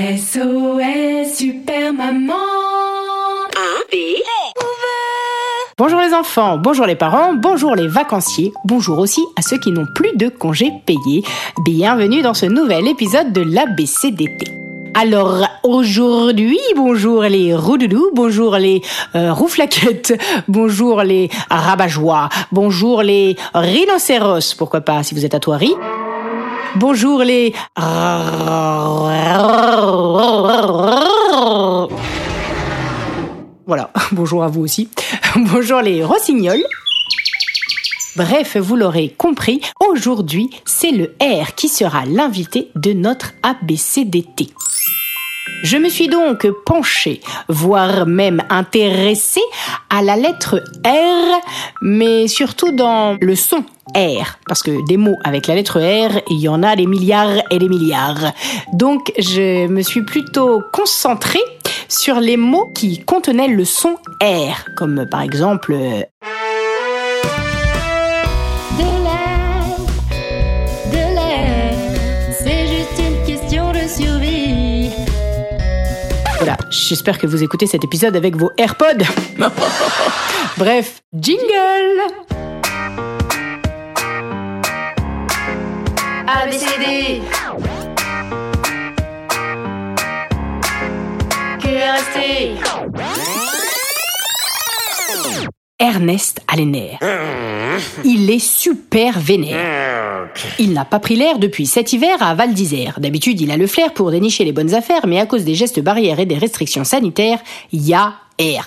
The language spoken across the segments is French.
SOS Super Maman Bonjour les enfants, bonjour les parents, bonjour les vacanciers, bonjour aussi à ceux qui n'ont plus de congés payés. Bienvenue dans ce nouvel épisode de l'ABCDT. Alors aujourd'hui, bonjour les roudoudous, bonjour les euh, rouflaquettes, bonjour les rabat-joie, bonjour les rhinocéros, pourquoi pas si vous êtes à Thoiry. Bonjour les... Voilà, bonjour à vous aussi. Bonjour les rossignols. Bref, vous l'aurez compris, aujourd'hui, c'est le R qui sera l'invité de notre ABCDT. Je me suis donc penchée, voire même intéressée à la lettre R, mais surtout dans le son R, parce que des mots avec la lettre R, il y en a des milliards et des milliards. Donc je me suis plutôt concentrée sur les mots qui contenaient le son R, comme par exemple Voilà, j'espère que vous écoutez cet épisode avec vos AirPods. Bref, jingle ABCD rester Ernest a les nerfs. Il est super vénère. Il n'a pas pris l'air depuis cet hiver à Val d'Isère. D'habitude, il a le flair pour dénicher les bonnes affaires, mais à cause des gestes barrières et des restrictions sanitaires, il y a air.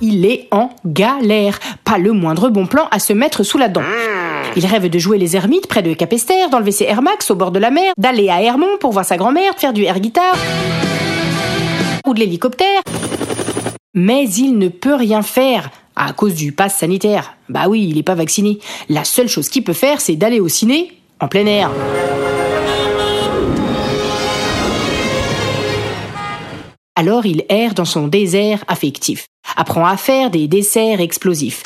Il est en galère. Pas le moindre bon plan à se mettre sous la dent. Il rêve de jouer les ermites près de Capesterre, d'enlever ses Air Max au bord de la mer, d'aller à Hermont pour voir sa grand-mère, de faire du air guitar ou de l'hélicoptère. Mais il ne peut rien faire à cause du pass sanitaire. Bah oui, il n'est pas vacciné. La seule chose qu'il peut faire, c'est d'aller au ciné en plein air. Alors il erre dans son désert affectif, apprend à faire des desserts explosifs.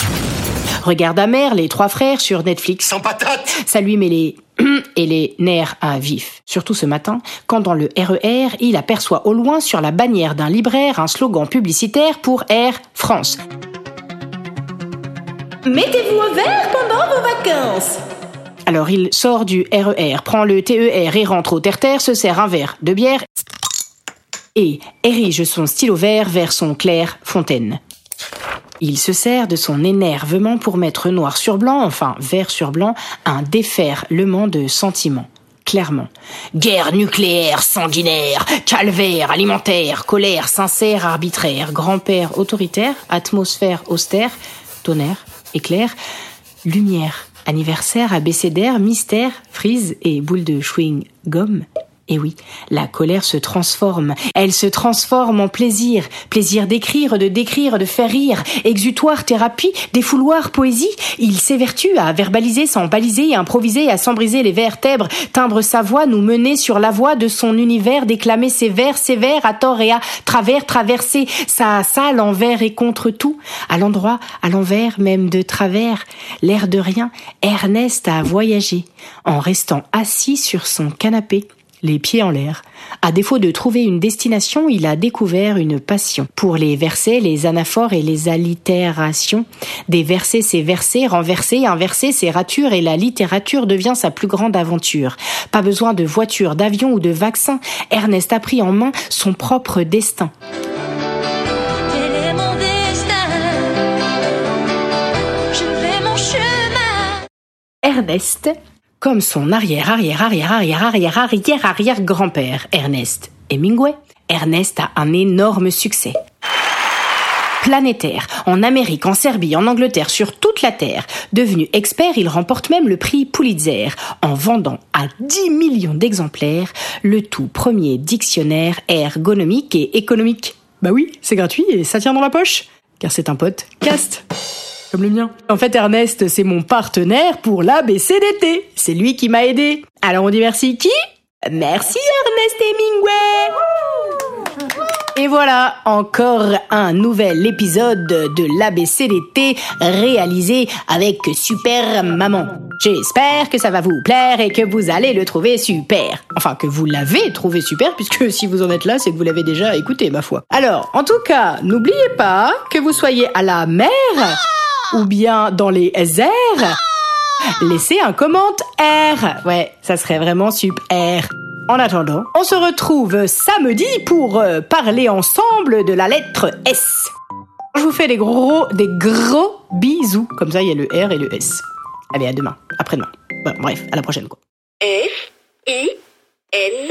Regarde amer les trois frères sur Netflix. sans patate. Ça lui met les et les nerfs à vif. Surtout ce matin, quand dans le RER, il aperçoit au loin sur la bannière d'un libraire un slogan publicitaire pour Air France. Mettez-vous au vert pendant vos vacances Alors il sort du RER, prend le TER et rentre au terre-terre, se sert un verre de bière et érige son stylo vert vers son clair fontaine. Il se sert de son énervement pour mettre noir sur blanc, enfin vert sur blanc, un déferlement de sentiments. Clairement. Guerre nucléaire sanguinaire, calvaire alimentaire, colère sincère arbitraire, grand-père autoritaire, atmosphère austère, tonnerre, éclair, lumière, anniversaire, abécédaire, mystère, frise et boule de chewing-gum. Et oui, la colère se transforme. Elle se transforme en plaisir. Plaisir d'écrire, de décrire, de faire rire. Exutoire, thérapie, défouloir, poésie. Il s'évertue à verbaliser sans baliser, improviser, à s'embriser les vertèbres, timbre sa voix, nous mener sur la voie de son univers, déclamer ses vers sévères à tort et à travers, traverser sa salle envers et contre tout, à l'endroit, à l'envers, même de travers. L'air de rien, Ernest a voyagé, en restant assis sur son canapé les pieds en l'air. À défaut de trouver une destination, il a découvert une passion pour les versets, les anaphores et les allitérations. Des versets, c'est versets, renversés, inversés, c'est ratures et la littérature devient sa plus grande aventure. Pas besoin de voiture, d'avion ou de vaccin. Ernest a pris en main son propre destin. Quel est mon destin? Je fais mon chemin Ernest, comme son arrière, arrière, arrière, arrière, arrière, arrière, arrière grand-père, Ernest Hemingway, Ernest a un énorme succès. planétaire. En Amérique, en Serbie, en Angleterre, sur toute la Terre. Devenu expert, il remporte même le prix Pulitzer en vendant à 10 millions d'exemplaires le tout premier dictionnaire ergonomique et économique. Bah oui, c'est gratuit et ça tient dans la poche. Car c'est un pote cast. En fait, Ernest, c'est mon partenaire pour l'ABCDT. C'est lui qui m'a aidé. Alors on dit merci qui? Merci Ernest Hemingway et voilà, encore un nouvel épisode de l'ABCDT réalisé avec Super Maman. J'espère que ça va vous plaire et que vous allez le trouver super. Enfin, que vous l'avez trouvé super, puisque si vous en êtes là, c'est que vous l'avez déjà écouté, ma foi. Alors, en tout cas, n'oubliez pas que vous soyez à la mer ou bien dans les airs. Laissez un commentaire. Ouais, ça serait vraiment super. En attendant, on se retrouve samedi pour euh, parler ensemble de la lettre S. Je vous fais des gros, des gros bisous. Comme ça, il y a le R et le S. Allez, à demain, après-demain. Bon, bref, à la prochaine, quoi. F, I, N,